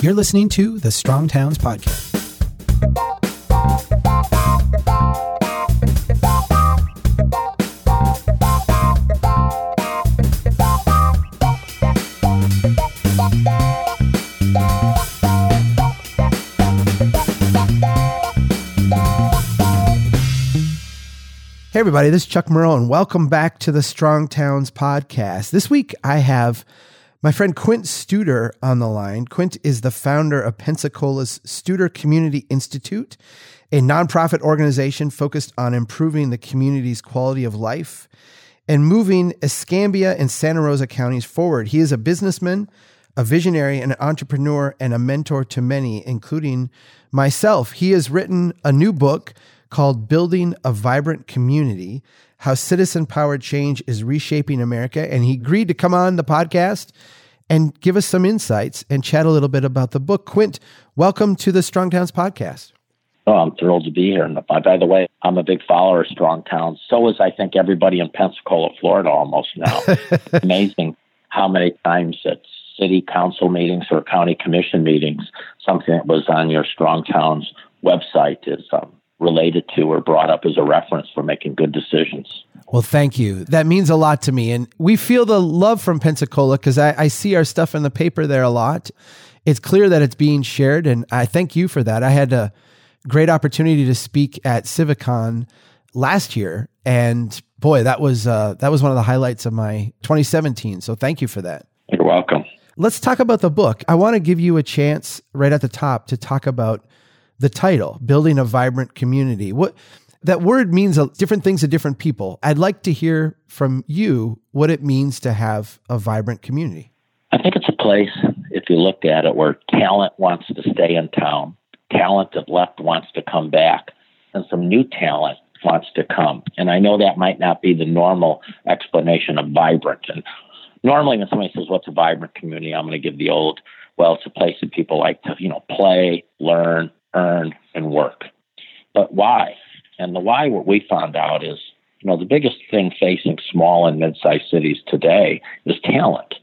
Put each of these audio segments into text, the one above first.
You're listening to the Strong Towns Podcast. Hey, everybody, this is Chuck Marohn. Welcome back to the Strong Towns podcast. This week I have my friend Quint Studer on the line. Quint is the founder of Pensacola's Studer Community Institute, a nonprofit organization focused on improving the community's quality of life and moving Escambia and Santa Rosa counties forward. He is a businessman, a visionary, an entrepreneur, and a mentor to many, including myself. He has written a new book called Building a Vibrant Community How Citizen Powered Change is Reshaping America. And he agreed to come on the podcast and give us some insights and chat a little bit about the book. Quint, welcome to the Strong Towns podcast. Oh, I'm thrilled to be here. And by the way, I'm a big follower of Strong Towns. So is, I think, everybody in Pensacola, Florida almost now. Amazing how many times at city council meetings or county commission meetings, something that was on your Strong Towns website is um, related to or brought up as a reference for making good decisions. Well, thank you. That means a lot to me. And we feel the love from Pensacola because I, I, see our stuff in the paper there a lot. It's clear that it's being shared. And I thank you for that. I had a great opportunity to speak at CivicCon last year. And boy, that was, uh, that was one of the highlights of my 2017. So thank you for that. You're welcome. Let's talk about the book. I want to give you a chance right at the top to talk about the title, building a vibrant community. What that word means different things to different people. I'd like to hear from you what it means to have a vibrant community. I think it's a place, if you look at it, where talent wants to stay in town, talent that left wants to come back, and some new talent wants to come. And I know that might not be the normal explanation of vibrant. And normally, when somebody says, What's a vibrant community? I'm going to give the old, well, it's a place that people like to, you know, play, learn, earn, and work. But why? And the why, what we found out is, you know, the biggest thing facing small and mid-sized cities today is talent.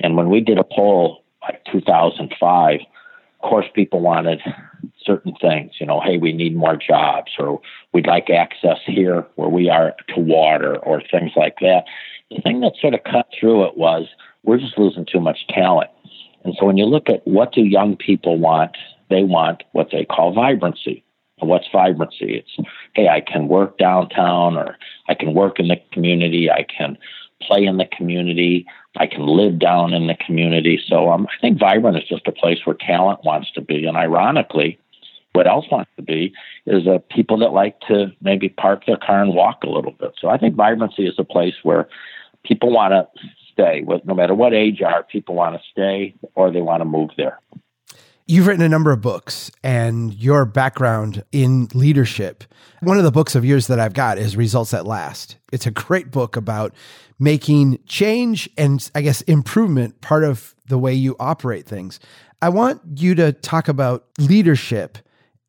And when we did a poll like 2005, of course, people wanted certain things. You know, hey, we need more jobs, or we'd like access here where we are to water, or things like that. The thing that sort of cut through it was we're just losing too much talent. And so when you look at what do young people want they want what they call vibrancy. And what's vibrancy? It's, hey, I can work downtown or I can work in the community. I can play in the community. I can live down in the community. So um, I think vibrant is just a place where talent wants to be. And ironically, what else wants to be is uh, people that like to maybe park their car and walk a little bit. So I think vibrancy is a place where people want to stay. No matter what age you are, people want to stay or they want to move there. You've written a number of books and your background in leadership. One of the books of yours that I've got is Results That Last. It's a great book about making change and I guess improvement part of the way you operate things. I want you to talk about leadership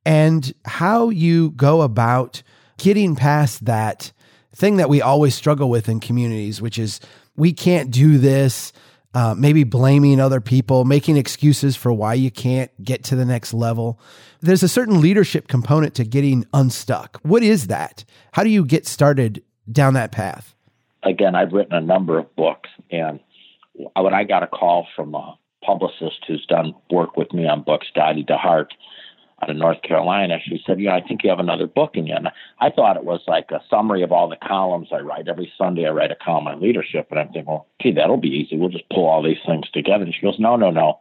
and how you go about getting past that thing that we always struggle with in communities, which is we can't do this uh, maybe blaming other people, making excuses for why you can't get to the next level. There's a certain leadership component to getting unstuck. What is that? How do you get started down that path? Again, I've written a number of books, and when I got a call from a publicist who's done work with me on books, Dottie DeHart, out of North Carolina. She said, "Yeah, I think you have another book in you." And I thought it was like a summary of all the columns I write. Every Sunday, I write a column on leadership, and I'm thinking, "Well, gee, that'll be easy. We'll just pull all these things together." And she goes, "No, no, no.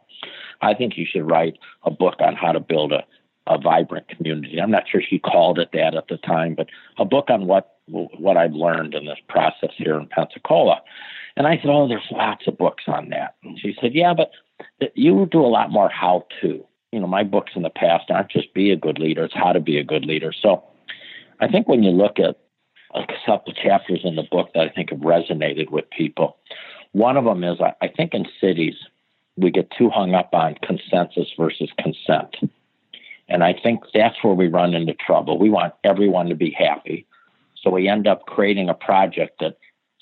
I think you should write a book on how to build a a vibrant community. I'm not sure she called it that at the time, but a book on what what I've learned in this process here in Pensacola. And I said, "Oh, there's lots of books on that." And she said, "Yeah, but you do a lot more how to." You know, my books in the past aren't just be a good leader, it's how to be a good leader. So I think when you look at a couple chapters in the book that I think have resonated with people, one of them is I, I think in cities, we get too hung up on consensus versus consent. And I think that's where we run into trouble. We want everyone to be happy. So we end up creating a project that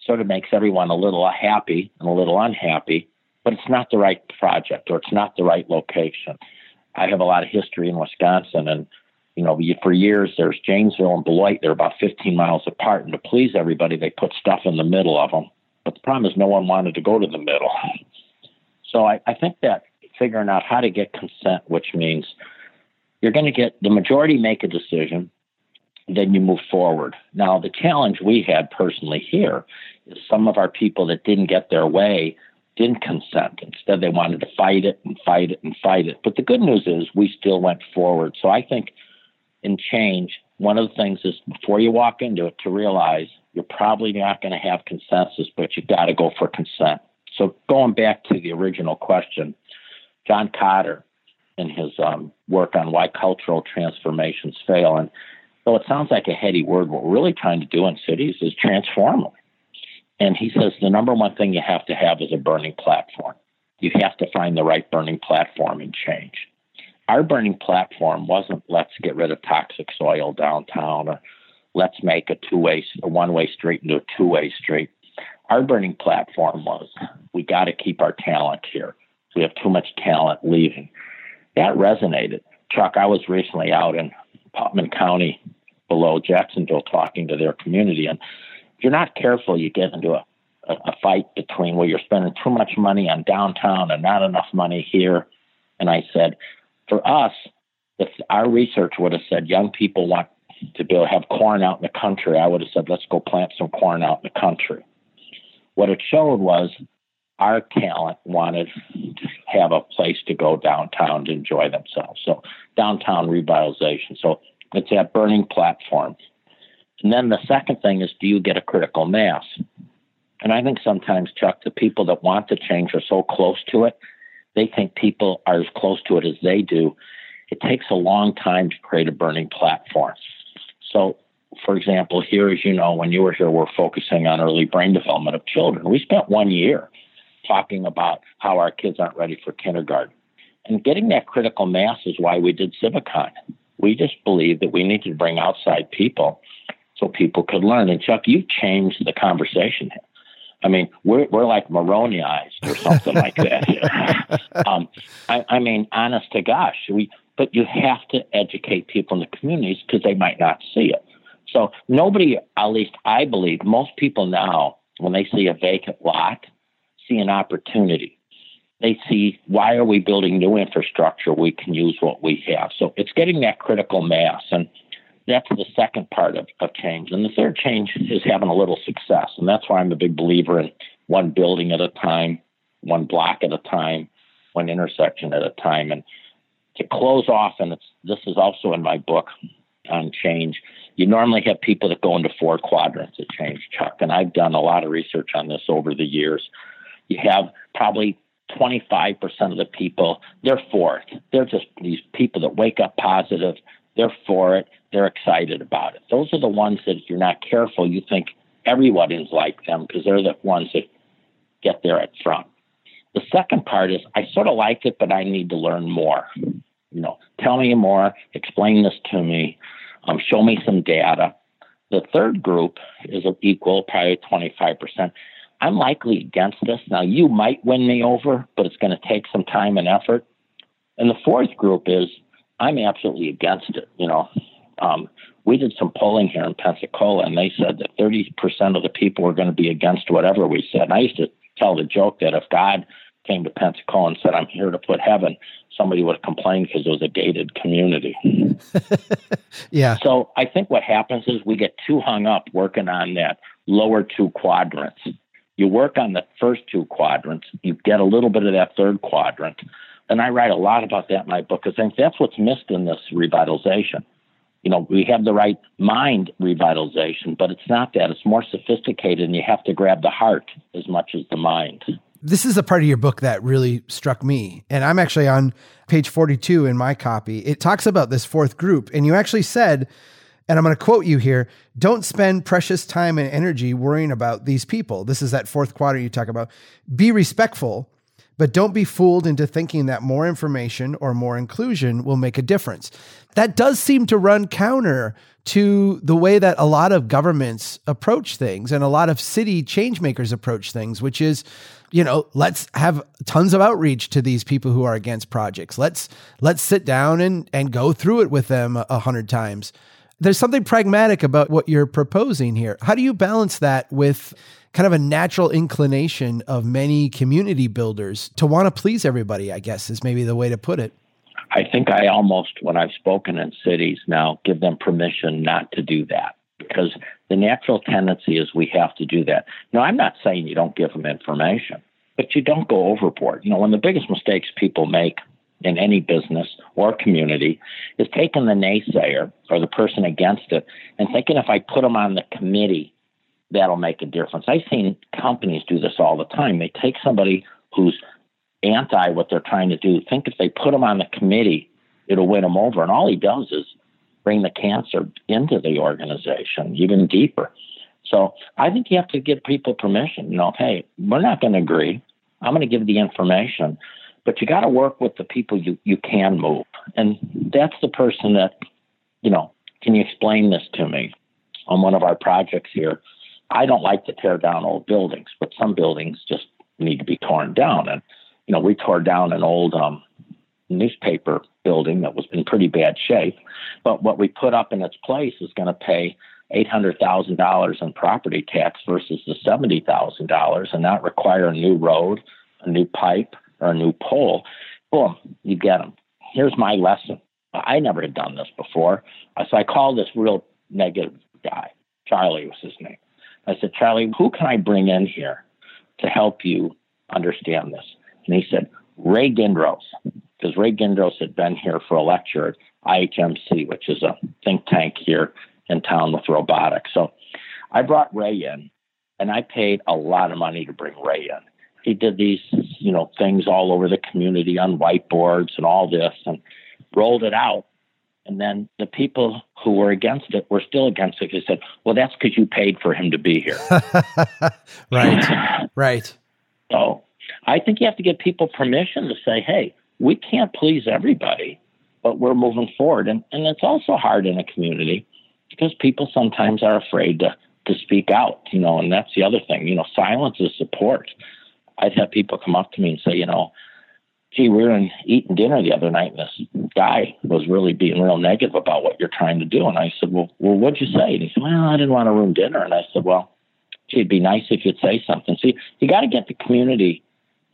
sort of makes everyone a little happy and a little unhappy but it's not the right project or it's not the right location. I have a lot of history in Wisconsin, and you know, for years there's Janesville and Beloit. They're about 15 miles apart, and to please everybody, they put stuff in the middle of them. But the problem is, no one wanted to go to the middle. So I, I think that figuring out how to get consent, which means you're going to get the majority make a decision, then you move forward. Now, the challenge we had personally here is some of our people that didn't get their way didn't consent. Instead, they wanted to fight it and fight it and fight it. But the good news is we still went forward. So I think in change, one of the things is before you walk into it to realize you're probably not going to have consensus, but you've got to go for consent. So going back to the original question, John Kotter in his um, work on why cultural transformations fail, and though it sounds like a heady word, what we're really trying to do in cities is transform them. And he says the number one thing you have to have is a burning platform. You have to find the right burning platform and change. Our burning platform wasn't let's get rid of toxic soil downtown or let's make a two way, a one way street into a two way street. Our burning platform was we got to keep our talent here. We have too much talent leaving. That resonated. Chuck, I was recently out in Putnam County below Jacksonville talking to their community. And if you're not careful, you get into a, a, a fight between where you're spending too much money on downtown and not enough money here. And I said, for us, if our research would have said young people want to be able to have corn out in the country, I would have said, let's go plant some corn out in the country. What it showed was our talent wanted to have a place to go downtown to enjoy themselves. So downtown revitalization. So it's that burning platform. And then the second thing is, do you get a critical mass? And I think sometimes, Chuck, the people that want to change are so close to it they think people are as close to it as they do. It takes a long time to create a burning platform. So, for example, here, as you know, when you were here, we're focusing on early brain development of children. We spent one year talking about how our kids aren't ready for kindergarten. And getting that critical mass is why we did CivicCon. We just believe that we need to bring outside people so people could learn. And Chuck, you changed the conversation here. I mean, we're we're like Marohnized or something like that. um, I, I mean, honest to gosh, we. But you have to educate people in the communities because they might not see it. So nobody, at least I believe, most people now, when they see a vacant lot, see an opportunity. They see why are we building new infrastructure? We can use what we have. So it's getting that critical mass and that's the second part of, of change. And the third change is having a little success. And that's why I'm a big believer in one building at a time, one block at a time, one intersection at a time. And to close off, and this is also in my book on change, you normally have people that go into four quadrants of change, Chuck. And I've done a lot of research on this over the years. You have probably 25% of the people, they're fourth. They're just these people that wake up positive, they're for it. They're excited about it. Those are the ones that, if you're not careful, you think everyone is like them because they're the ones that get there at front. The second part is I sort of like it, but I need to learn more. You know, tell me more, explain this to me, um, show me some data. The third group is equal, probably 25%. I'm likely against this. Now, you might win me over, but it's going to take some time and effort. And the fourth group is I'm absolutely against it. You know, um, we did some polling here in Pensacola, and they said that 30% of the people were going to be against whatever we said. And I used to tell the joke that if God came to Pensacola and said, I'm here to put heaven, somebody would complain because it was a gated community. yeah. So I think what happens is we get too hung up working on that lower two quadrants. You work on the first two quadrants, you get a little bit of that third quadrant, and I write a lot about that in my book because I think that's what's missed in this revitalization. You know, we have the right mind revitalization, but it's not that. It's more sophisticated, and you have to grab the heart as much as the mind. This is a part of your book that really struck me. And I'm actually on page 42 in my copy. It talks about this fourth group. And you actually said, and I'm going to quote you here don't spend precious time and energy worrying about these people. This is that fourth quadrant you talk about. Be respectful but don't be fooled into thinking that more information or more inclusion will make a difference. That does seem to run counter to the way that a lot of governments approach things and a lot of city changemakers approach things, which is, you know, let's have tons of outreach to these people who are against projects. Let's let's sit down and and go through it with them a hundred times. There's something pragmatic about what you're proposing here. How do you balance that with kind of a natural inclination of many community builders to want to please everybody, I guess is maybe the way to put it. I think I almost, when I've spoken in cities now, give them permission not to do that because the natural tendency is we have to do that. Now, I'm not saying you don't give them information, but you don't go overboard. You know, one of the biggest mistakes people make in any business or community is taking the naysayer or the person against it and thinking if I put them on the committee, that'll make a difference. I've seen companies do this all the time. They take somebody who's anti what they're trying to do, think if they put him on the committee, it'll win him over. And all he does is bring the cancer into the organization even deeper. So I think you have to give people permission. You know, hey, we're not going to agree. I'm going to give the information, but you got to work with the people you, you can move. And that's the person that, you know, can you explain this to me on one of our projects here? I don't like to tear down old buildings, but some buildings just need to be torn down. And you know, we tore down an old um, newspaper building that was in pretty bad shape. But what we put up in its place is going to pay $800,000 in property tax versus the $70,000 and not require a new road, a new pipe, or a new pole. Boom, you get them. Here's my lesson. I never had done this before. So I called this real negative guy. Charlie was his name. I said, Charlie, who can I bring in here to help you understand this? And he said, Ray Gindroz, because Ray Gindroz had been here for a lecture at IHMC, which is a think tank here in town with robotics. So I brought Ray in, and I paid a lot of money to bring Ray in. He did these, you know, things all over the community on whiteboards and all this, and rolled it out. And then the people who were against it were still against it. They said, "Well, that's because you paid for him to be here." right, right. So I think you have to give people permission to say, hey, we can't please everybody, but we're moving forward. And, and it's also hard in a community because people sometimes are afraid to, to speak out, you know, and that's the other thing. You know, silence is support. I'd have people come up to me and say, you know, gee, we were in eating dinner the other night, and this guy was really being real negative about what you're trying to do. And I said, well, well, what'd you say? And he said, well, I didn't want to ruin dinner. And I said, well, gee, it'd be nice if you'd say something. See, you got to get the community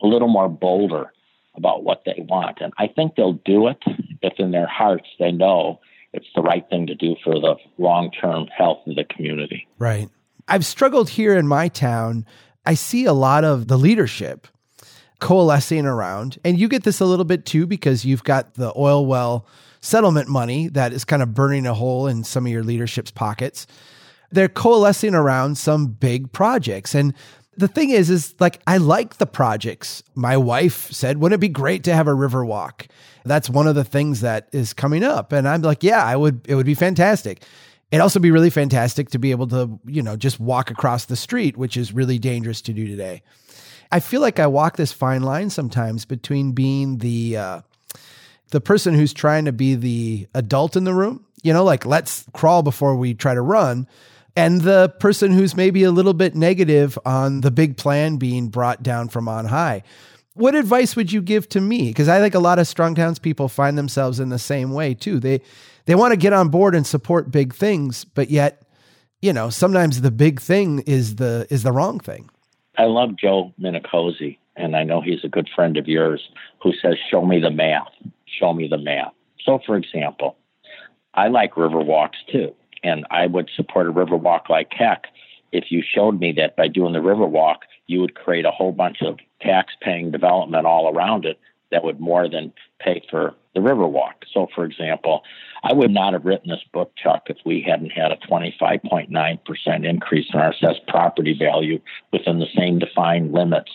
a little more bolder about what they want. And I think they'll do it if in their hearts they know it's the right thing to do for the long term health of the community. Right. I've struggled here in my town. I see a lot of the leadership coalescing around, and you get this a little bit too because you've got the oil well settlement money that is kind of burning a hole in some of your leadership's pockets. They're coalescing around some big projects. And the thing is, is like, I like the projects. My wife said, wouldn't it be great to have a river walk? That's one of the things that is coming up. And I'm like, yeah, I would, it would be fantastic. It'd also be really fantastic to be able to, you know, just walk across the street, which is really dangerous to do today. I feel like I walk this fine line sometimes between being the, uh, the person who's trying to be the adult in the room, you know, like let's crawl before we try to run and the person who's maybe a little bit negative on the big plan being brought down from on high. What advice would you give to me? Because I think a lot of strong towns people find themselves in the same way too. They they want to get on board and support big things, but yet, you know, sometimes the big thing is the is the wrong thing. I love Joe Minicozzi, and I know he's a good friend of yours, who says, "Show me the math. Show me the math." So, for example, I like river walks too and I would support a river walk like heck if you showed me that by doing the river walk, you would create a whole bunch of tax paying development all around it that would more than pay for the river walk. So, for example, I would not have written this book, Chuck, if we hadn't had a 25.9% increase in our assessed property value within the same defined limits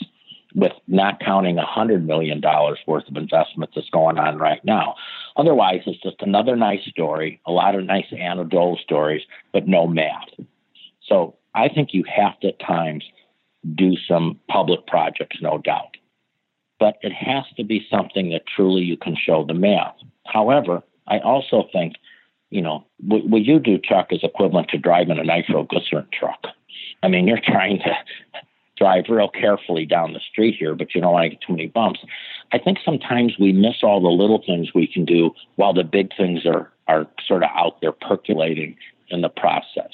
with not counting $100 million worth of investment that's going on right now. Otherwise, it's just another nice story, a lot of nice anecdotal stories, but no math. So I think you have to at times do some public projects, no doubt. but it has to be something that truly you can show the math. However, I also think, you know, what, what you do, Chuck, is equivalent to driving a nitroglycerin truck. I mean, you're trying to drive real carefully down the street here, but you don't want to get too many bumps. I think sometimes we miss all the little things we can do while the big things are are sort of out there percolating in the process.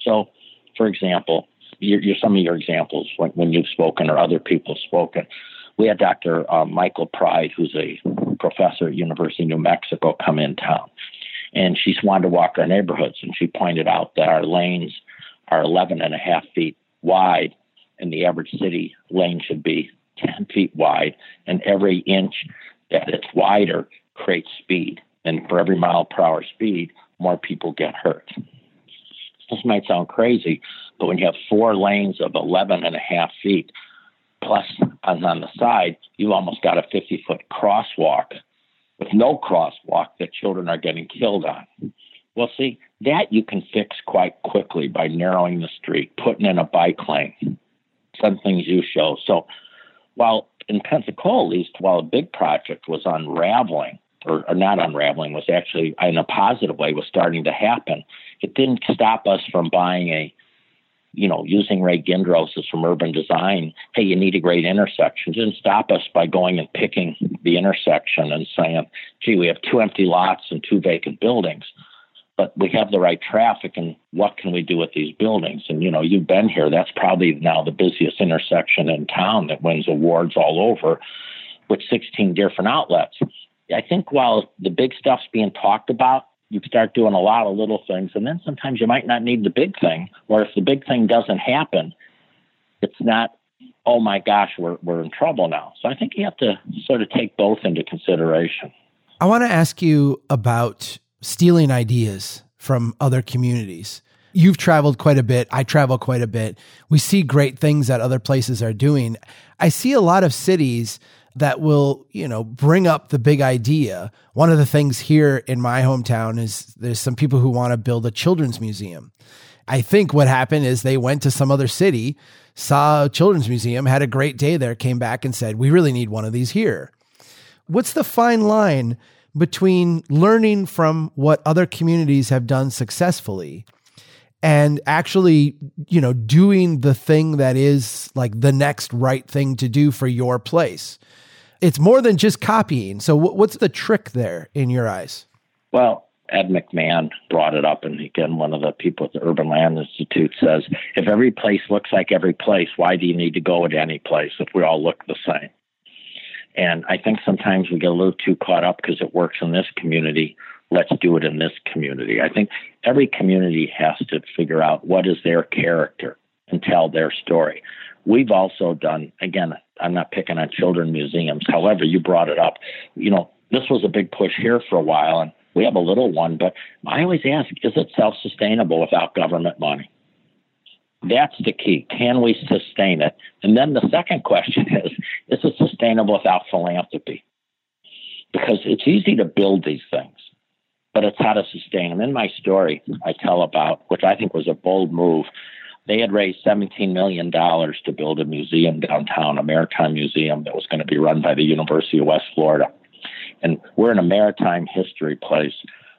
So, for example, your, your, some of your examples when, when you've spoken or other people have spoken. We had Dr. Uh, Michael Pride, who's a professor at University of New Mexico, come in town, and she wanted to walk our neighborhoods, and she pointed out that our lanes are 11 and a half feet wide, and the average city lane should be 10 feet wide, and every inch that it's wider creates speed. And for every mile per hour speed, more people get hurt. This might sound crazy, but when you have four lanes of 11 and a half feet, plus on, on the side, you've almost got a 50 foot crosswalk with no crosswalk that children are getting killed on. Well, see, that you can fix quite quickly by narrowing the street, putting in a bike lane, some things you show. So while in Pensacola, at least, while a big project was unraveling, or, or not unraveling, was actually in a positive way, was starting to happen, it didn't stop us from buying a you know, using Ray Gindroz from urban design, hey, you need a great intersection. Didn't stop us by going and picking the intersection and saying, gee, we have two empty lots and two vacant buildings, but we have the right traffic, and what can we do with these buildings? And, you know, you've been here. That's probably now the busiest intersection in town that wins awards all over with 16 different outlets. I think while the big stuff's being talked about, you start doing a lot of little things, and then sometimes you might not need the big thing. Or if the big thing doesn't happen, it's not, oh my gosh, we're we're in trouble now. So I think you have to sort of take both into consideration. I want to ask you about stealing ideas from other communities. You've traveled quite a bit. I travel quite a bit. We see great things that other places are doing. I see a lot of cities that will, you know, bring up the big idea. One of the things here in my hometown is there's some people who want to build a children's museum. I think what happened is they went to some other city, saw a children's museum, had a great day there, came back and said, "We really need one of these here." What's the fine line between learning from what other communities have done successfully and actually, you know, doing the thing that is like the next right thing to do for your place? It's more than just copying. So, what's the trick there in your eyes? Well, Ed McMahon brought it up, and again, one of the people at the Urban Land Institute says, if every place looks like every place, why do you need to go to any place if we all look the same? And I think sometimes we get a little too caught up because it works in this community. Let's do it in this community. I think every community has to figure out what is their character and tell their story. We've also done, again, I'm not picking on children museums. However, you brought it up. You know, this was a big push here for a while, and we have a little one, but I always ask, is it self sustainable without government money? That's the key. Can we sustain it? And then the second question is, is it sustainable without philanthropy? Because it's easy to build these things, but it's how to sustain them. In my story, I tell about, which I think was a bold move, they had raised $17 million to build a museum downtown, a maritime museum that was going to be run by the University of West Florida. And we're in a maritime history place.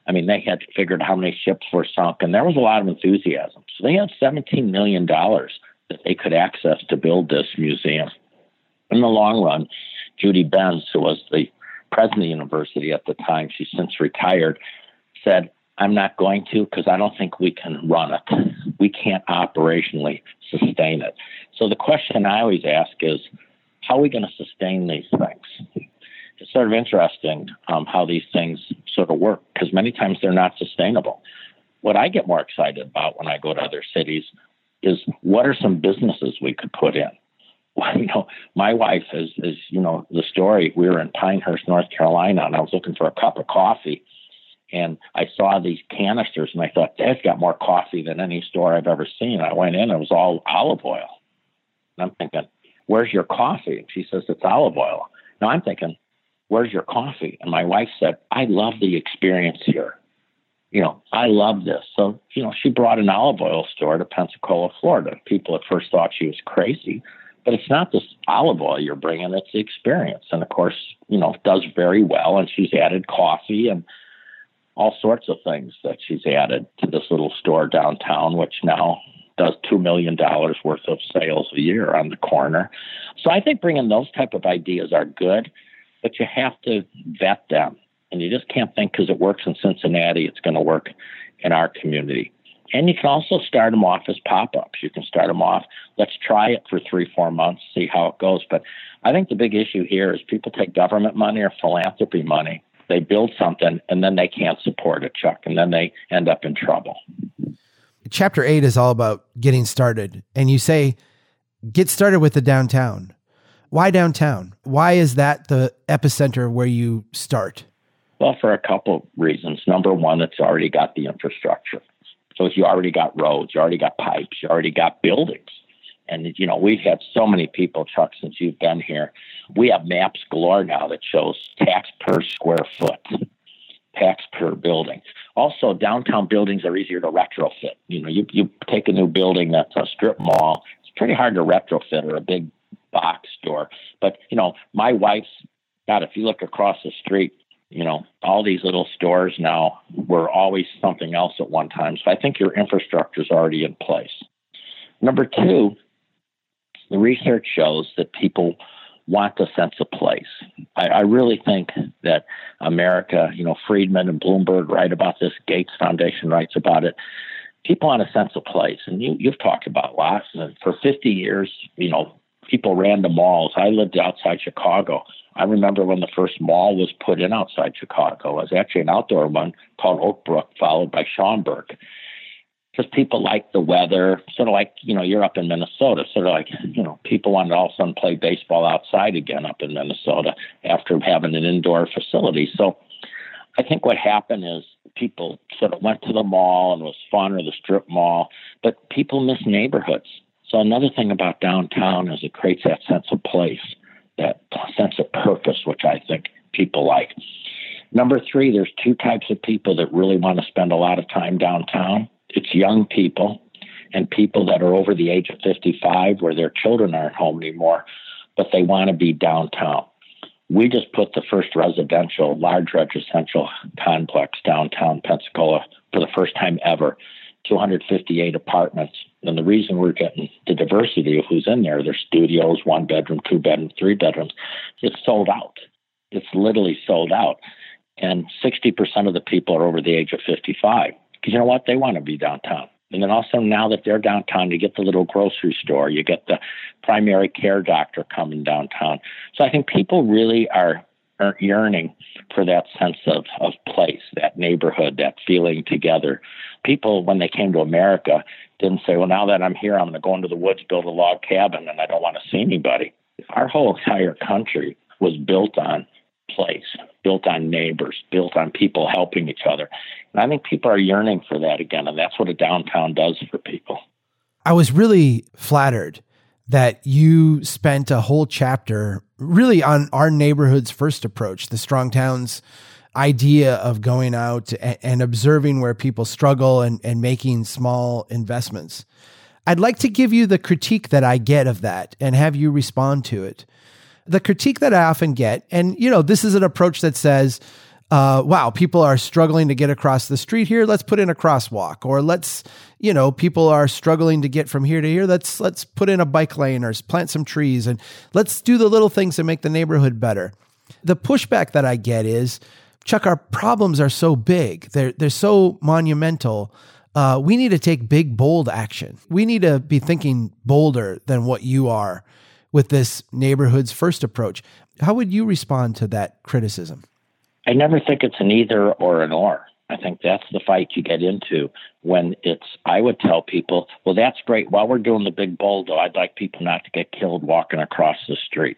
I mean, they had figured how many ships were sunk, and there was a lot of enthusiasm. So they had $17 million that they could access to build this museum. In the long run, Judy Bense, who was the president of the university at the time, she's since retired, said, I'm not going to because I don't think we can run it. We can't operationally sustain it. So the question I always ask is, how are we going to sustain these things? It's sort of interesting um, how these things sort of work because many times they're not sustainable. What I get more excited about when I go to other cities is what are some businesses we could put in? Well, you know, my wife is, is, you know, the story. We were in Pinehurst, North Carolina, and I was looking for a cup of coffee I saw these canisters and I thought, they've got more coffee than any store I've ever seen. I went in it was all olive oil. And I'm thinking, where's your coffee? She says, it's olive oil. Now I'm thinking, where's your coffee? And my wife said, I love the experience here. You know, I love this. So, you know, she brought an olive oil store to Pensacola, Florida. People at first thought she was crazy, But it's not this olive oil you're bringing, it's the experience. And of course, you know, it does very well. And she's added coffee and all sorts of things that she's added to this little store downtown, which now does $2 million worth of sales a year on the corner. So I think bringing those type of ideas are good, but you have to vet them. And you just can't think because it works in Cincinnati, it's going to work in our community. And you can also start them off as pop ups. You can start them off, let's try it for three, four months, see how it goes. But I think the big issue here is people take government money or philanthropy money, they build something, and then they can't support it, Chuck, and then they end up in trouble. Chapter eight is all about getting started. And you say, get started with the downtown. Why downtown? Why is that the epicenter where you start? Well, for a couple reasons. Number one, it's already got the infrastructure. So if you already got roads, you already got pipes, you already got buildings. And, you know, we've had so many people, Chuck, since you've been here. We have maps galore now that shows tax per square foot, tax per building. Also, downtown buildings are easier to retrofit. You know, you, you take a new building that's a strip mall, it's pretty hard to retrofit or a big box store. But, you know, my wife's, God, if you look across the street, you know, all these little stores now were always something else at one time. So I think your infrastructure is already in place. Number two, the research shows that people want a sense of place. I, I, really think that America, you know, Friedman and Bloomberg write about this, Gates Foundation writes about it. People want a sense of place, and you, you've talked about lots. And for 50 years, you know, people ran to malls. I lived outside Chicago. I remember when the first mall was put in outside Chicago. It was actually an outdoor one called Oak Brook, followed by Schaumburg. Because people like the weather, sort of like, you know, you're up in Minnesota, sort of like, you know, people want to all of a sudden play baseball outside again up in Minnesota after having an indoor facility. So I think what happened is people sort of went to the mall and it was fun or the strip mall, but people miss neighborhoods. So another thing about downtown is it creates that sense of place that sense of purpose, which I think people like. Number three, there's two types of people that really want to spend a lot of time downtown. It's young people and people that are over the age of 55 where their children aren't home anymore, but they want to be downtown. We just put the first residential, large residential complex downtown Pensacola for the first time ever, 258 apartments and the reason we're getting the diversity of who's in there, there's studios, one bedroom, two bedroom, three bedrooms, it's sold out. It's literally sold out. And 60% of the people are over the age of 55. Because you know what? They want to be downtown. And then also now that they're downtown, you get the little grocery store, you get the primary care doctor coming downtown. So I think people really are, yearning for that sense of, of place, that neighborhood, that feeling together. People, when they came to America, didn't say, well, now that I'm here, I'm going to go into the woods, build a log cabin, and I don't want to see anybody. Our whole entire country was built on place, built on neighbors, built on people helping each other. And I think people are yearning for that again, and that's what a downtown does for people. I was really flattered that you spent a whole chapter really on our neighborhood's first approach, the Strong Towns idea of going out and, and observing where people struggle and, and making small investments. I'd like to give you the critique that I get of that and have you respond to it. The critique that I often get, and you know, this is an approach that says, uh, wow, people are struggling to get across the street here. Let's put in a crosswalk, or let's, you know, people are struggling to get from here to here. Let's let's put in a bike lane or plant some trees, and let's do the little things that make the neighborhood better. The pushback that I get is, Chuck, our problems are so big. They're they're so monumental. Uh, we need to take big, bold action. We need to be thinking bolder than what you are with this neighborhood's first approach. How would you respond to that criticism? I never think it's an either or an or. I think that's the fight you get into when it's, I would tell people, well, that's great. While we're doing the big bold, I'd like people not to get killed walking across the street.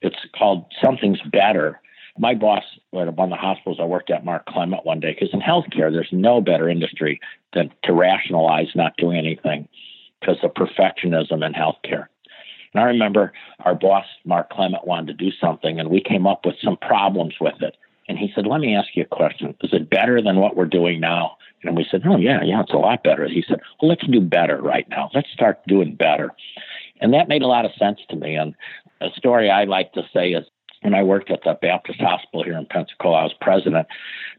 It's called something's better my boss at one of the hospitals I worked at, Mark Clement, one day, because in healthcare, there's no better industry than to rationalize not doing anything because of perfectionism in healthcare. And I remember our boss, Mark Clement, wanted to do something, and we came up with some problems with it. And he said, Let me ask you a question. Is it better than what we're doing now? And we said, Oh, yeah, yeah, it's a lot better. He said, Well, let's do better right now. Let's start doing better. And that made a lot of sense to me. And a story I like to say is when I worked at the Baptist Hospital here in Pensacola, I was president.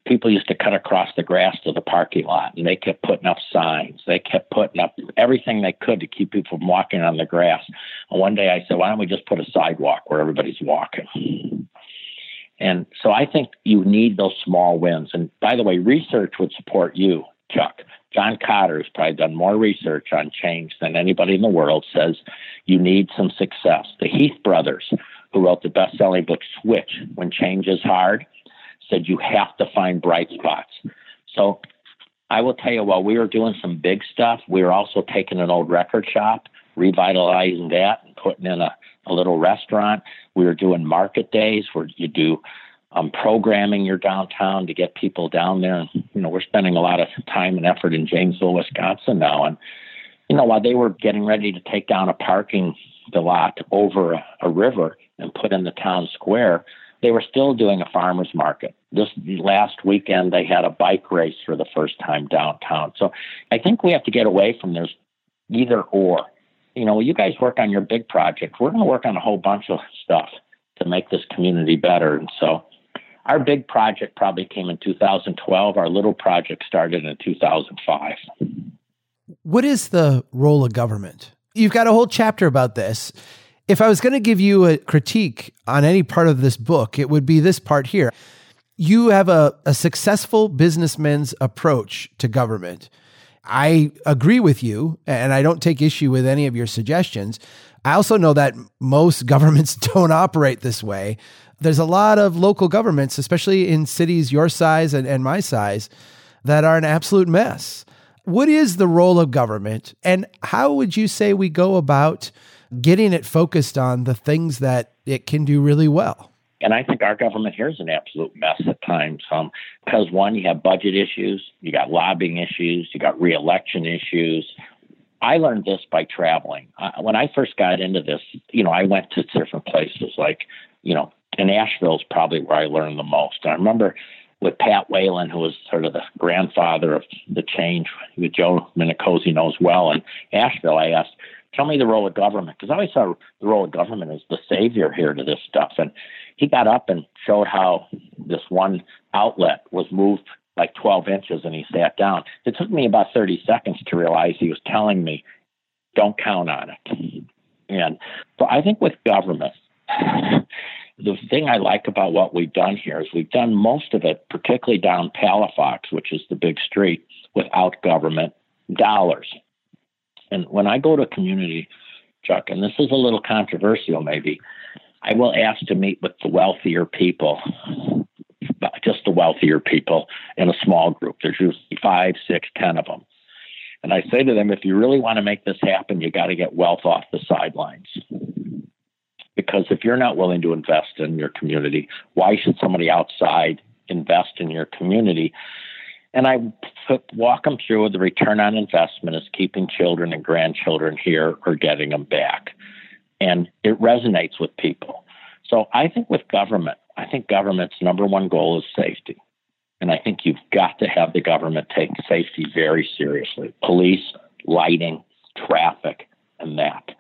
People used to cut across the grass to the parking lot, and they kept putting up signs. They kept putting up everything they could to keep people from walking on the grass. And one day I said, "Why don't we just put a sidewalk where everybody's walking?" And so I think you need those small wins. And by the way, research would support you, Chuck. John Kotter has probably done more research on change than anybody in the world, says you need some success. The Heath brothers, who wrote the best selling book Switch When Change is Hard, said you have to find bright spots. So I will tell you, while we were doing some big stuff, we were also taking an old record shop, revitalizing that, and putting in a, a little restaurant. We were doing market days where you do um, programming your downtown to get people down there. And, you know, we're spending a lot of time and effort in Janesville, Wisconsin now. And, you know, while they were getting ready to take down a parking lot over a, a river and put in the town square, they were still doing a farmer's market. This last weekend, they had a bike race for the first time downtown. So I think we have to get away from this either or. You know, you guys work on your big project. We're going to work on a whole bunch of stuff to make this community better. And so our big project probably came in 2012. Our little project started in 2005. What is the role of government? You've got a whole chapter about this. If I was going to give you a critique on any part of this book, it would be this part here. You have a, a successful businessman's approach to government. I agree with you, and I don't take issue with any of your suggestions. I also know that most governments don't operate this way there's a lot of local governments, especially in cities your size and, and my size, that are an absolute mess. What is the role of government, and how would you say we go about getting it focused on the things that it can do really well? And I think our government here is an absolute mess at times. Um, because one, you have budget issues, you got lobbying issues, you got reelection issues. I learned this by traveling. Uh, when I first got into this, you know, I went to different places like, you know, and Asheville is probably where I learned the most. And I remember with Pat Whalen, who was sort of the grandfather of the change, who Joe Minicozzi knows well. In Asheville, I asked, tell me the role of government, because I always saw the role of government as the savior here to this stuff. And he got up and showed how this one outlet was moved like 12 inches and he sat down. It took me about 30 seconds to realize he was telling me, don't count on it. And so I think with government, the thing I like about what we've done here is we've done most of it, particularly down Palafox, which is the big street, without government dollars. And when I go to community, Chuck, and this is a little controversial maybe, I will ask to meet with the wealthier people, just the wealthier people in a small group. There's usually five, six, ten of them. And I say to them, if you really want to make this happen, you got to get wealth off the sidelines. Because if you're not willing to invest in your community, why should somebody outside invest in your community? And I walk them through the return on investment is keeping children and grandchildren here or getting them back. And it resonates with people. So I think with government, I think government's number one goal is safety. And I think you've got to have the government take safety very seriously police, lighting, traffic, and that.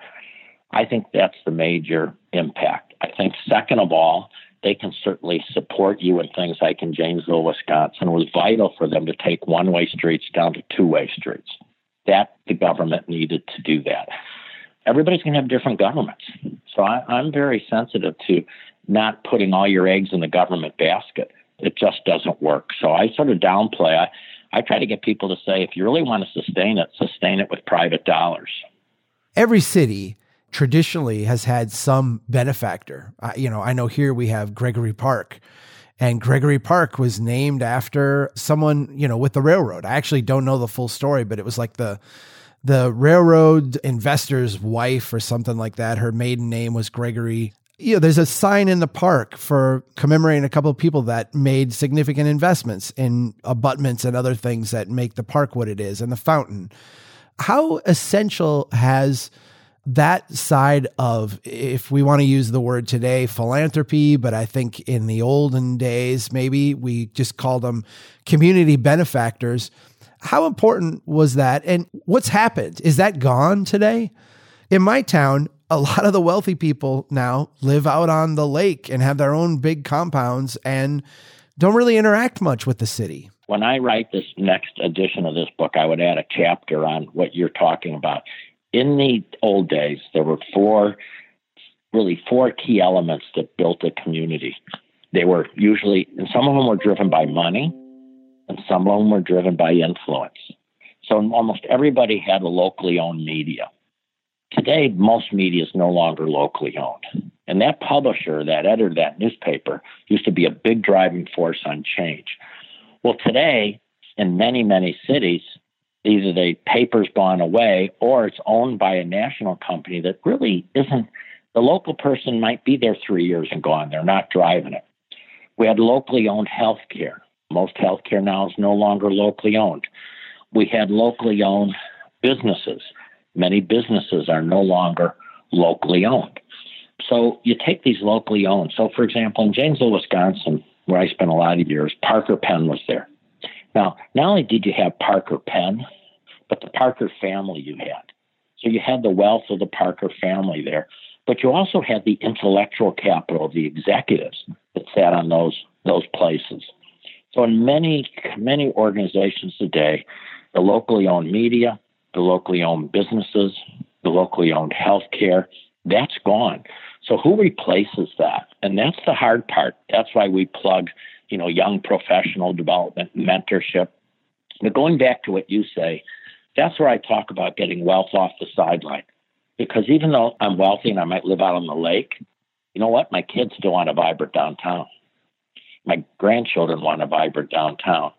I think that's the major impact. I think, second of all, they can certainly support you in things like in Janesville, Wisconsin. It was vital for them to take one way streets down to two way streets. That the government needed to do that. Everybody's going to have different governments. So I, I'm very sensitive to not putting all your eggs in the government basket. It just doesn't work. So I sort of downplay. I, I try to get people to say, if you really want to sustain it, sustain it with private dollars. Every city traditionally has had some benefactor. You know, I know here we have Gregory Park. And Gregory Park was named after someone, you know, with the railroad. I actually don't know the full story, but it was like the the railroad investor's wife or something like that. Her maiden name was Gregory. You know, there's a sign in the park for commemorating a couple of people that made significant investments in abutments and other things that make the park what it is and the fountain. How essential has that side of, if we want to use the word today, philanthropy, but I think in the olden days, maybe we just called them community benefactors. How important was that? And what's happened? Is that gone today? In my town, a lot of the wealthy people now live out on the lake and have their own big compounds and don't really interact much with the city. When I write this next edition of this book, I would add a chapter on what you're talking about. In the old days, there were four, really four key elements that built a community. They were usually, and some of them were driven by money, and some of them were driven by influence. So almost everybody had a locally owned media. Today, most media is no longer locally owned. And that publisher, that editor, that newspaper used to be a big driving force on change. Well, today, in many, many cities, either the paper's gone away or it's owned by a national company that really isn't, the local person might be there three years and gone. They're not driving it. We had locally owned health care. Most healthcare now is no longer locally owned. We had locally owned businesses. Many businesses are no longer locally owned. So you take these locally owned. So, for example, in Janesville, Wisconsin, where I spent a lot of years, Parker Pen was there. Now, not only did you have Parker Pen, but the Parker family you had. So you had the wealth of the Parker family there, but you also had the intellectual capital of the executives that sat on those those places. So in many many organizations today, the locally owned media, the locally owned businesses, the locally owned healthcare, that's gone. So who replaces that? And that's the hard part. That's why we plug, you know, young professional development, mentorship. But going back to what you say, that's where I talk about getting wealth off the sideline. Because even though I'm wealthy and I might live out on the lake, you know what? My kids still want a vibrant downtown. My grandchildren want a vibrant downtown.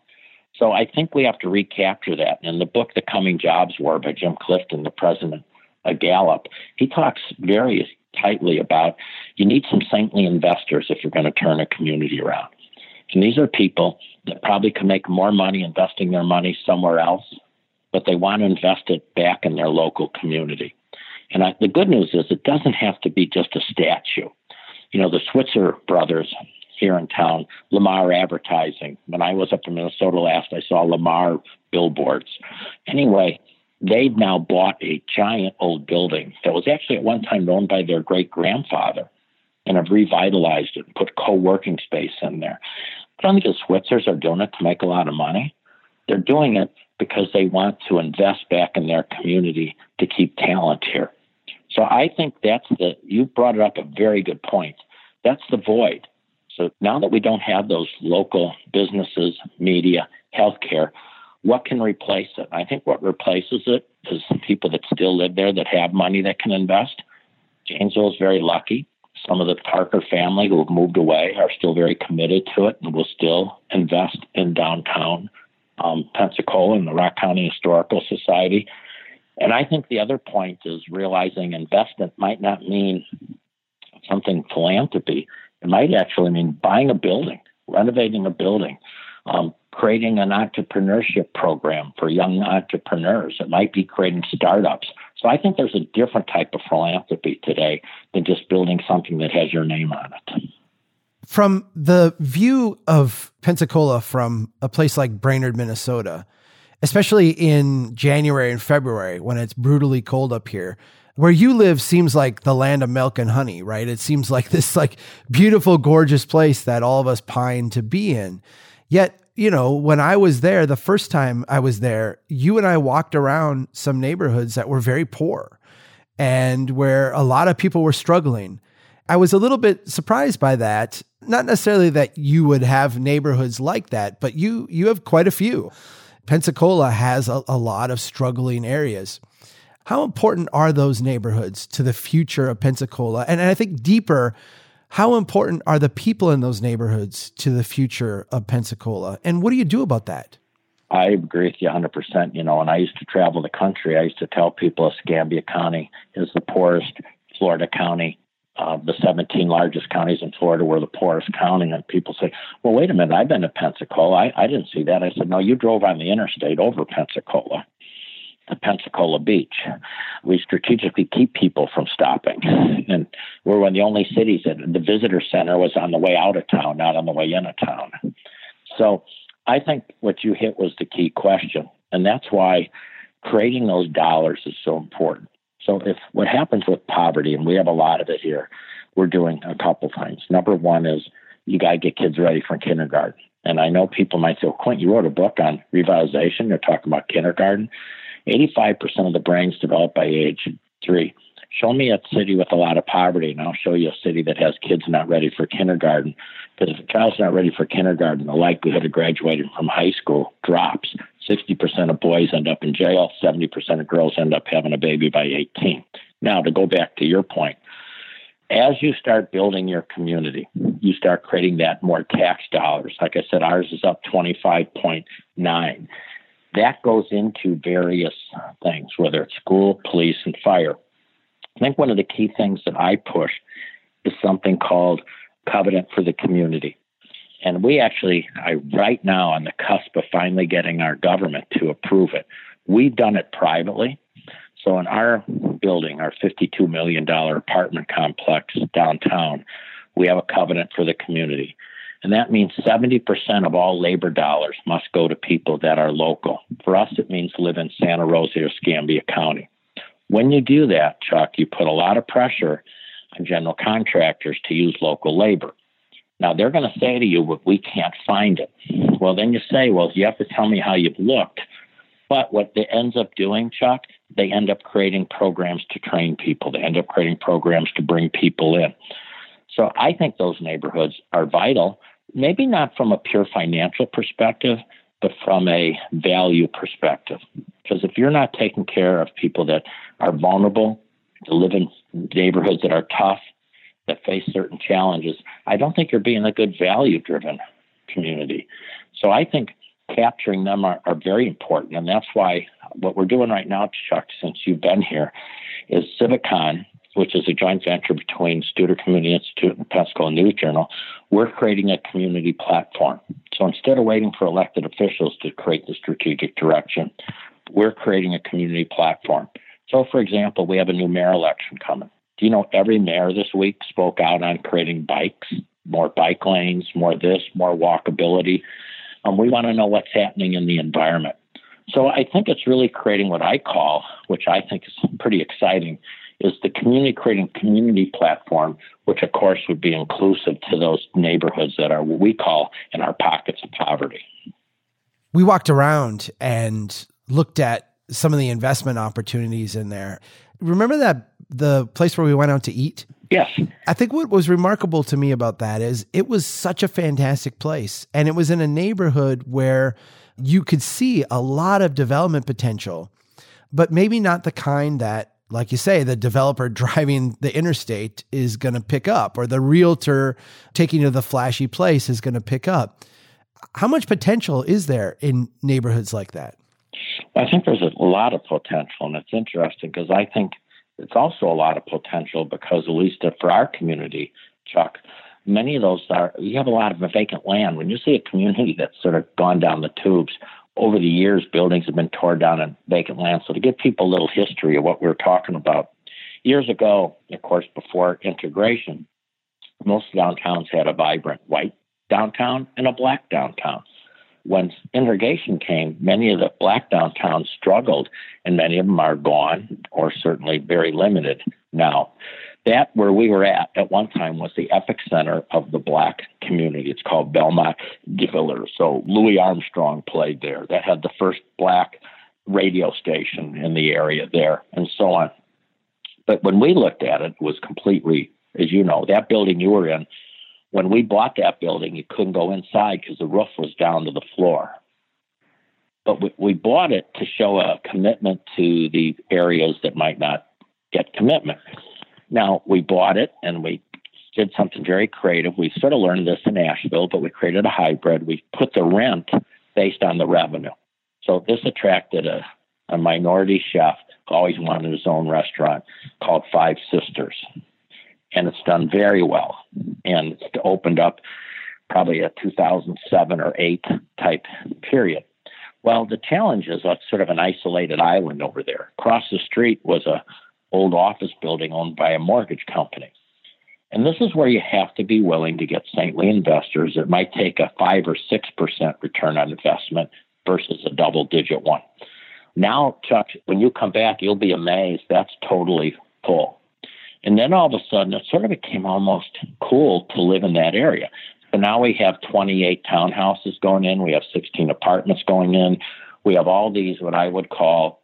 So I think we have to recapture that. And in the book, The Coming Jobs War by Jim Clifton, the president of Gallup, he talks very tightly about you need some saintly investors if you're going to turn a community around. And these are people that probably can make more money investing their money somewhere else, but they want to invest it back in their local community. And I, the good news is it doesn't have to be just a statue. You know, the Switzer brothers here in town, Lamar Advertising. When I was up in Minnesota last, I saw Lamar billboards. Anyway, they've now bought a giant old building that was actually at one time owned by their great grandfather and have revitalized it and put co working space in there. I don't think the Switzers are doing it to make a lot of money. They're doing it because they want to invest back in their community to keep talent here. So I think that's the, you brought it up a very good point. That's the void. So now that we don't have those local businesses, media, healthcare, what can replace it? I think what replaces it is people that still live there that have money that can invest. Janesville is very lucky. Some of the Parker family who have moved away are still very committed to it and will still invest in downtown um, Pensacola and the Rock County Historical Society. And I think the other point is realizing investment might not mean something philanthropy. It might actually mean buying a building, renovating a building, um, creating an entrepreneurship program for young entrepreneurs. It might be creating startups. So I think there's a different type of philanthropy today than just building something that has your name on it. From the view of Pensacola from a place like Brainerd, Minnesota, especially in January and February when it's brutally cold up here, where you live seems like the land of milk and honey, right? It seems like this like beautiful, gorgeous place that all of us pine to be in. Yet, you know, when I was there, the first time I was there, you and I walked around some neighborhoods that were very poor and where a lot of people were struggling. I was a little bit surprised by that. Not necessarily that you would have neighborhoods like that, but you you have quite a few. Pensacola has a, a lot of struggling areas. How important are those neighborhoods to the future of Pensacola? And, and I think deeper, how important are the people in those neighborhoods to the future of Pensacola? And what do you do about that? I agree with you 100%. You know, and I used to travel the country. I used to tell people Escambia County is the poorest Florida county. Uh, the 17 largest counties in Florida were the poorest county. And people say, well, wait a minute, I've been to Pensacola. I, I didn't see that. I said, no, you drove on the interstate over Pensacola Pensacola Beach. We strategically keep people from stopping. And we're one of the only cities that the visitor center was on the way out of town, not on the way into town. So I think what you hit was the key question. And that's why creating those dollars is so important. So if what happens with poverty, and we have a lot of it here, we're doing a couple things. Number one is you got to get kids ready for kindergarten. And I know people might say, well, Quint, you wrote a book on revitalization. You're talking about kindergarten. 85% of the brains develop by age three. Show me a city with a lot of poverty, and I'll show you a city that has kids not ready for kindergarten. Because if a child's not ready for kindergarten, the likelihood of graduating from high school drops. 60% of boys end up in jail, 70% of girls end up having a baby by 18. Now, to go back to your point, as you start building your community, you start creating that more tax dollars. Like I said, ours is up 25.9. That goes into various things, whether it's school, police, and fire. I think one of the key things that I push is something called covenant for the community. And we actually are right now on the cusp of finally getting our government to approve it. We've done it privately. So in our building, our $52 million apartment complex downtown, we have a covenant for the community. And that means 70% of all labor dollars must go to people that are local. For us, it means live in Santa Rosa or Escambia County. When you do that, Chuck, you put a lot of pressure on general contractors to use local labor. Now, they're going to say to you, well, we can't find it. Well, then you say, well, you have to tell me how you've looked. But what they ends up doing, Chuck, they end up creating programs to train people. They end up creating programs to bring people in. So I think those neighborhoods are vital, maybe not from a pure financial perspective, but from a value perspective. Because if you're not taking care of people that are vulnerable, to live in neighborhoods that are tough, that face certain challenges, I don't think you're being a good value driven community. So I think capturing them are, are very important. And that's why what we're doing right now, Chuck, since you've been here, is CivicCon, which is a joint venture between Studer Community Institute and Pensacola News Journal. We're creating a community platform. So instead of waiting for elected officials to create the strategic direction, we're creating a community platform. So, for example, we have a new mayor election coming. Do you know every mayor this week spoke out on creating bikes, more bike lanes, more this, more walkability? Um, we want to know what's happening in the environment. So I think it's really creating what I call, which I think is pretty exciting, is the community creating community platform, which of course would be inclusive to those neighborhoods that are what we call in our pockets of poverty. We walked around and looked at some of the investment opportunities in there. Remember that the place where we went out to eat? Yes. I think what was remarkable to me about that is it was such a fantastic place. And it was in a neighborhood where you could see a lot of development potential, but maybe not the kind that, like you say, the developer driving the interstate is going to pick up or the realtor taking you to the flashy place is going to pick up. How much potential is there in neighborhoods like that? I think there's a lot of potential, and it's interesting because I think it's also a lot of potential because, at least for our community, Chuck, many of those are, you have a lot of vacant land. When you see a community that's sort of gone down the tubes, over the years, buildings have been torn down and vacant land. So, to give people a little history of what we we're talking about, years ago, of course, before integration, most downtowns had a vibrant white downtown and a black downtown when integration came, many of the black downtowns struggled, and many of them are gone or certainly very limited now. That where we were at at one time was the epicenter of the black community. It's called Belmont de So Louis Armstrong played there. That had the first black radio station in the area there, and so on. But when we looked at it, it was completely, as you know, that building you were in when we bought that building, you couldn't go inside because the roof was down to the floor. But we, we bought it to show a commitment to the areas that might not get commitment. Now, we bought it and we did something very creative. We sort of learned this in Asheville, but we created a hybrid. We put the rent based on the revenue. So this attracted a, a minority chef who always wanted his own restaurant called Five Sisters and it's done very well. And it's opened up probably a 2007 or 8 type period. Well, the challenge is it's sort of an isolated island over there. Across the street was a old office building owned by a mortgage company. And this is where you have to be willing to get saintly investors that might take a 5 or 6% return on investment versus a double digit one. Now, Chuck, when you come back, you'll be amazed. That's totally full. And then all of a sudden, it sort of became almost cool to live in that area. So now we have 28 townhouses going in, we have 16 apartments going in, we have all these, what I would call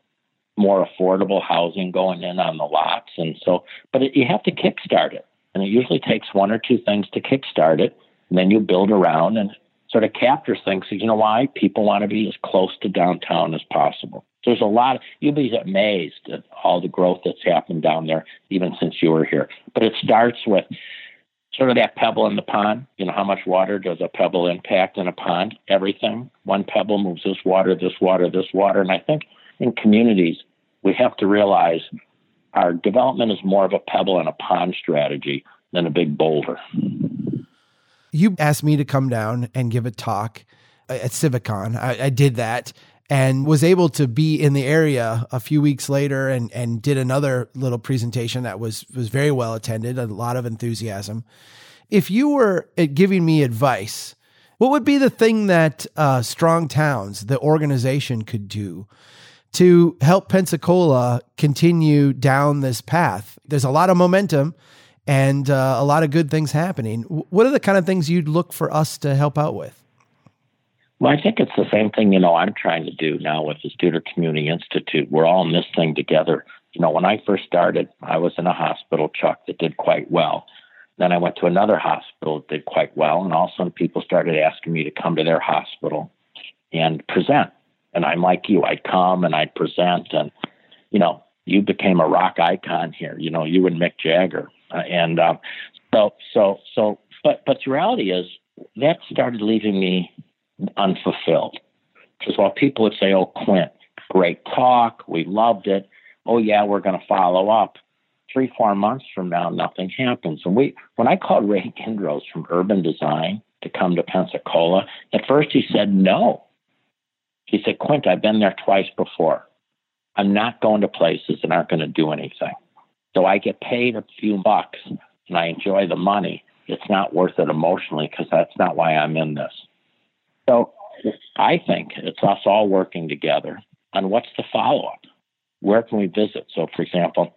more affordable housing going in on the lots. And so, but it, you have to kickstart it. And it usually takes one or two things to kickstart it. And then you build around and sort of capture things. So, you know why? People want to be as close to downtown as possible. There's a lot, of, you'll be amazed at all the growth that's happened down there, even since you were here. But it starts with sort of that pebble in the pond. You know, how much water does a pebble impact in a pond? Everything. One pebble moves this water, this water, this water. And I think in communities, we have to realize our development is more of a pebble and a pond strategy than a big boulder. You asked me to come down and give a talk at CivicCon. I, I did that and was able to be in the area a few weeks later and, and did another little presentation that was, was very well attended, a lot of enthusiasm. If you were uh, giving me advice, what would be the thing that uh, Strong Towns, the organization, could do to help Pensacola continue down this path? There's a lot of momentum and uh, a lot of good things happening. What are the kind of things you'd look for us to help out with? Well, I think it's the same thing, you know, I'm trying to do now with the Studer Community Institute. We're all in this thing together. You know, when I first started, I was in a hospital, Chuck, that did quite well. Then I went to another hospital that did quite well. And all of a sudden, people started asking me to come to their hospital and present. And I'm like you, I'd come and I'd present. And, you know, you became a rock icon here, you know, you and Mick Jagger. Uh, and um, so, so, so, but, but the reality is that started leaving me unfulfilled. Because while people would say, oh, Quint, great talk, we loved it, oh, yeah, we're going to follow up. Three, four months from now, nothing happens. And we, when I called Ray Gindroz from Urban Design to come to Pensacola, at first he said no. He said, Quint, I've been there twice before. I'm not going to places that aren't going to do anything. So I get paid a few bucks and I enjoy the money. It's not worth it emotionally because that's not why I'm in this. So I think it's us all working together on what's the follow up. Where can we visit? So, for example,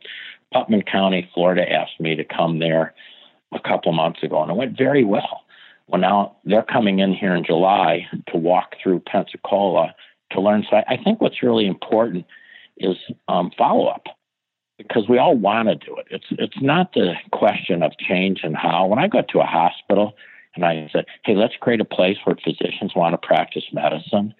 Putnam County, Florida asked me to come there a couple months ago, and it went very well. Well, now they're coming in here in July to walk through Pensacola to learn. So, I think what's really important is um, follow up because we all want to do it. It's it's not the question of change and how. When I go to a hospital, and I said, hey, let's create a place where physicians want to practice medicine,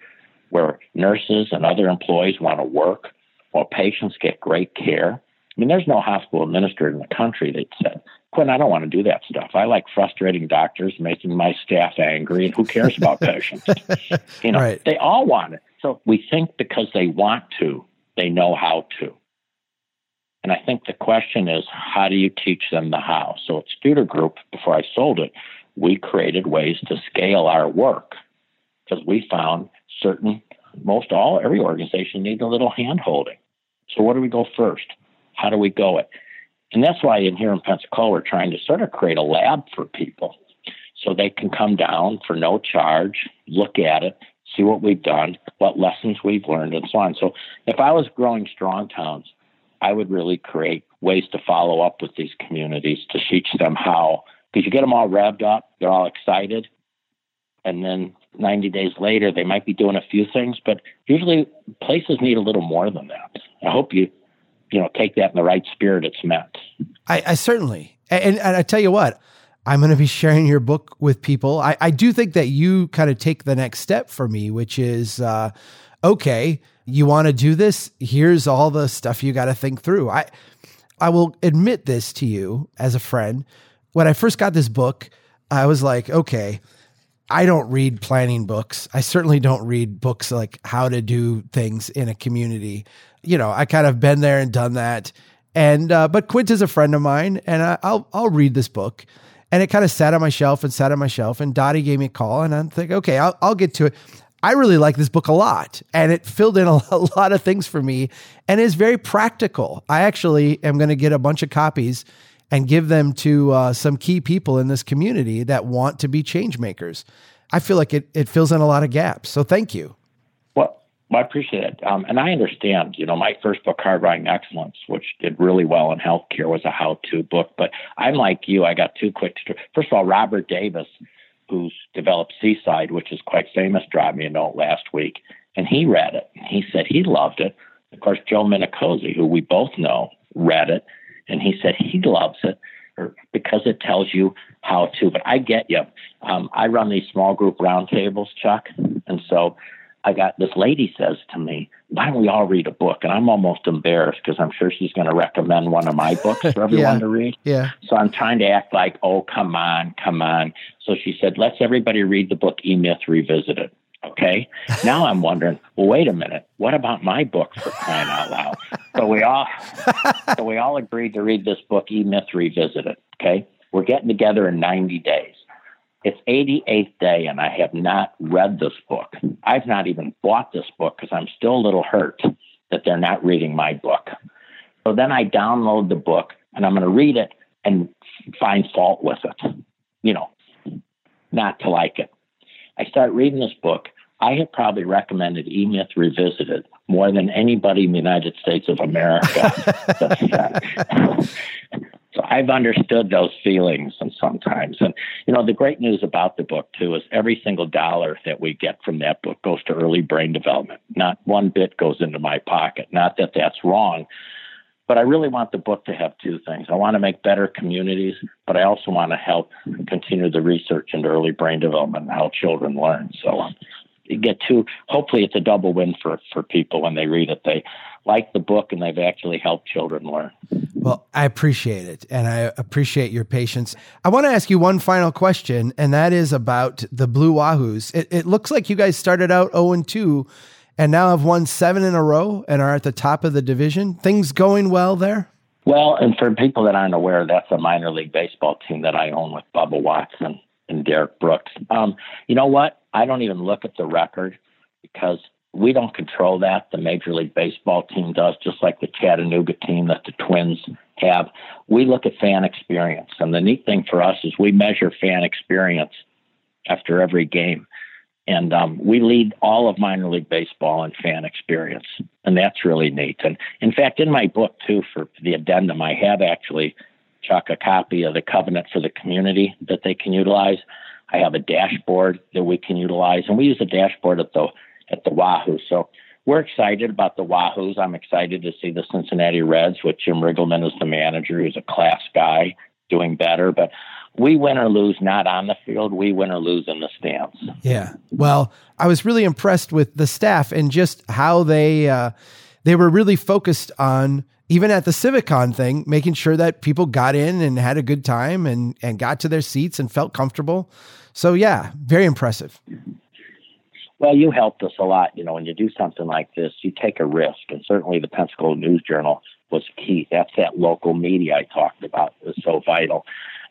where nurses and other employees want to work, while patients get great care. I mean, there's no hospital administrator in the country that said, Quint, I don't want to do that stuff. I like frustrating doctors, making my staff angry, and who cares about patients? You know, right. they all want it. So we think because they want to, they know how to. And I think the question is, how do you teach them the how? So at Studer Group, before I sold it, we created ways to scale our work because we found certain, most all, every organization needs a little hand holding. So, where do we go first? How do we go it? And that's why in here in Pensacola, we're trying to sort of create a lab for people so they can come down for no charge, look at it, see what we've done, what lessons we've learned, and so on. So, if I was growing strong towns, I would really create ways to follow up with these communities to teach them how because you get them all revved up, they're all excited, and then 90 days later they might be doing a few things, but usually places need a little more than that. I hope you you know take that in the right spirit it's meant. I, I certainly, and, and I tell you what. I'm going to be sharing your book with people. I, I do think that you kind of take the next step for me, which is uh, okay, you want to do this? Here's all the stuff you got to think through. I I will admit this to you as a friend when I first got this book, I was like, okay, I don't read planning books. I certainly don't read books like how to do things in a community. You know, I kind of been there and done that. And uh, but Quint is a friend of mine, and I, will I'll read this book. And it kind of sat on my shelf and sat on my shelf. And Dottie gave me a call, and I'm thinking, okay, I'll I'll get to it. I really like this book a lot, and it filled in a, a lot of things for me, and is very practical. I actually am going to get a bunch of copies and give them to uh, some key people in this community that want to be change makers. I feel like it, it fills in a lot of gaps. So thank you. Well, I appreciate it. Um, and I understand, you know, my first book, Hardwiring Excellence, which did really well in healthcare, was a how to book. But I'm like you, I got two quick. St- First of all, Robert Davis, who's developed Seaside, which is quite famous, dropped me a note last week. And he read it. He said he loved it. Of course, Joe Minicozzi, who we both know, read it. And he said he loves it because it tells you how to. But I get you. Um, I run these small group roundtables, Chuck. And so I got this lady says to me, why don't we all read a book? And I'm almost embarrassed because I'm sure she's going to recommend one of my books for everyone yeah. to read. Yeah. So I'm trying to act like, oh, come on, come on. So she said, let's everybody read the book E Myth Revisited. Okay. now I'm wondering, well, wait a minute. What about my book for crying out loud? so we all, so we all agreed to read this book, E Myth Revisited. Okay. We're getting together in 90 days. It's 88th day, and I have not read this book. I've not even bought this book because I'm still a little hurt that they're not reading my book. So then I download the book, and I'm going to read it and find fault with it. You know, not to like it. I start reading this book. I have probably recommended E Myth Revisited more than anybody in the United States of America. I've understood those feelings and sometimes. And, you know, the great news about the book, too, is every single dollar that we get from that book goes to early brain development. Not one bit goes into my pocket. Not that that's wrong. But I really want the book to have two things. I want to make better communities, but I also want to help continue the research into early brain development and how children learn. So get two, hopefully it's a double win for, for people when they read it. They like the book and they've actually helped children learn. Well, I appreciate it and I appreciate your patience. I want to ask you one final question, and that is about the Blue Wahoos. It, it looks like you guys started out 0 and 2 and now have won seven in a row and are at the top of the division. Things going well there? Well, and for people that aren't aware, that's a minor league baseball team that I own with Bubba Watson and Derek Brooks. Um, you know what? I don't even look at the record because we don't control that. The Major League Baseball team does, just like the Chattanooga team that the Twins have. We look at fan experience. And the neat thing for us is we measure fan experience after every game. And um, we lead all of minor league baseball in fan experience. And that's really neat. And in fact, in my book, too, for the addendum, I have actually, Chuck, a copy of the covenant for the community that they can utilize. I have a dashboard that we can utilize. And we use a dashboard at the at the Wahoo. So we're excited about the Wahoos. I'm excited to see the Cincinnati Reds with Jim Riggleman as the manager, who's a class guy, doing better. But we win or lose not on the field. We win or lose in the stands. Yeah. Well, I was really impressed with the staff and just how they uh, they were really focused on even at the CivicCon thing, making sure that people got in and had a good time and and got to their seats and felt comfortable. So yeah, very impressive. Well, you helped us a lot. You know, when you do something like this, you take a risk, and certainly the Pensacola News Journal was key. That's that local media I talked about was so vital.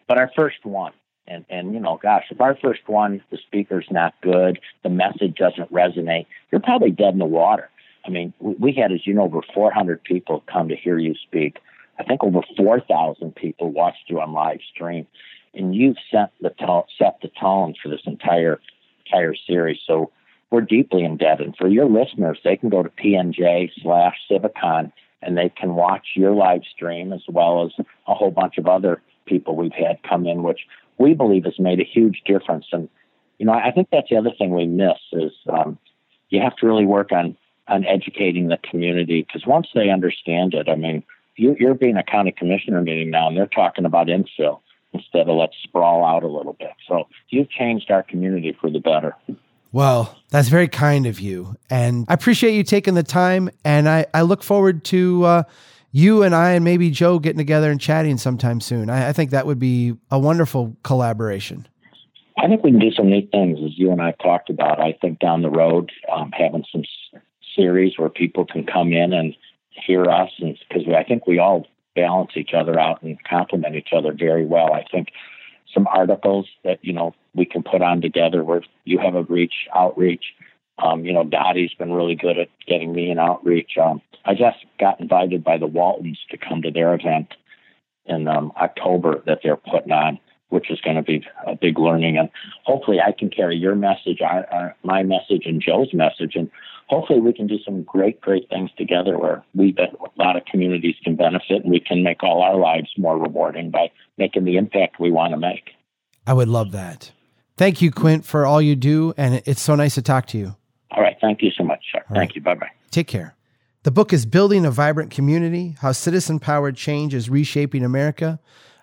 But our first one, and and you know, gosh, if our first one, the speaker's not good, the message doesn't resonate, you're probably dead in the water. I mean, we, had, as you know, over 400 people come to hear you speak. I think over 4,000 people watched you on live stream, and you've set the to- set the tone for this entire entire series. So we're deeply indebted. For your listeners, they can go to pnj slash CivicCon and they can watch your live stream as well as a whole bunch of other people we've had come in, which we believe has made a huge difference. And, you know, I think that's the other thing we miss is um, you have to really work on, on educating the community because once they understand it, I mean, you, you're being a county commissioner meeting now and they're talking about infill instead of let's sprawl out a little bit. So you've changed our community for the better. Well, that's very kind of you. And I appreciate you taking the time. And I, I look forward to uh, you and I and maybe Joe getting together and chatting sometime soon. I, I, think that would be a wonderful collaboration. I think we can do some neat things, as you and I talked about. I think down the road, um, having some series where people can come in and hear us, and because I think we all balance each other out and complement each other very well. I think some articles that you know we can put on together where you have a reach outreach. Um, you know, Dottie's been really good at getting me an outreach. Um, I just got invited by the Waltons to come to their event in um, October that they're putting on, which is going to be a big learning. And hopefully, I can carry your message, our, our, my message, and Joe's message, and hopefully we can do some great, great things together where we a lot of communities can benefit and we can make all our lives more rewarding by making the impact we want to make. I would love that. Thank you, Quint, for all you do. And it's so nice to talk to you. All right. Thank you so much, sir. All thank right. you. Bye bye. Take care. The book is Building a Vibrant Community How Citizen Powered Change is Reshaping America.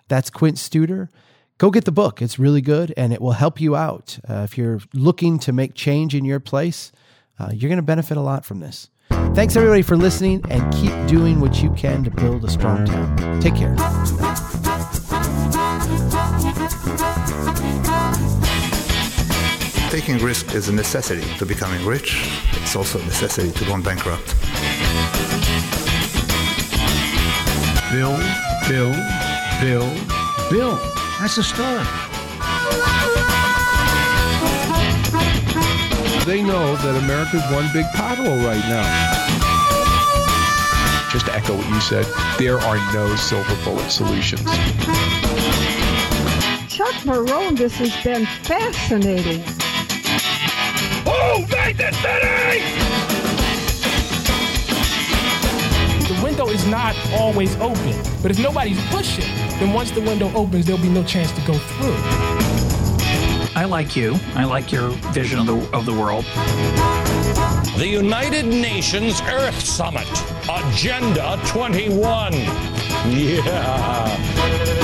That's Quint Studer. Go get the book. It's really good and it will help you out. Uh, if you're looking to make change in your place, uh, you're going to benefit a lot from this. Thanks everybody for listening and keep doing what you can to build a strong town. Take care. Taking risk is a necessity to becoming rich. It's also a necessity to going bankrupt. Bill, Bill, Bill, Bill. That's the start. They know that America's one big pothole right now. Just to echo what you said, there are no silver bullet solutions. Chuck Marohn, this has been fascinating. Oh, Vegas City! The window is not always open, but if nobody's pushing, then once the window opens, there'll be no chance to go through. I like you. I like your vision of the, of the world. The United Nations Earth Summit, Agenda 21. Yeah.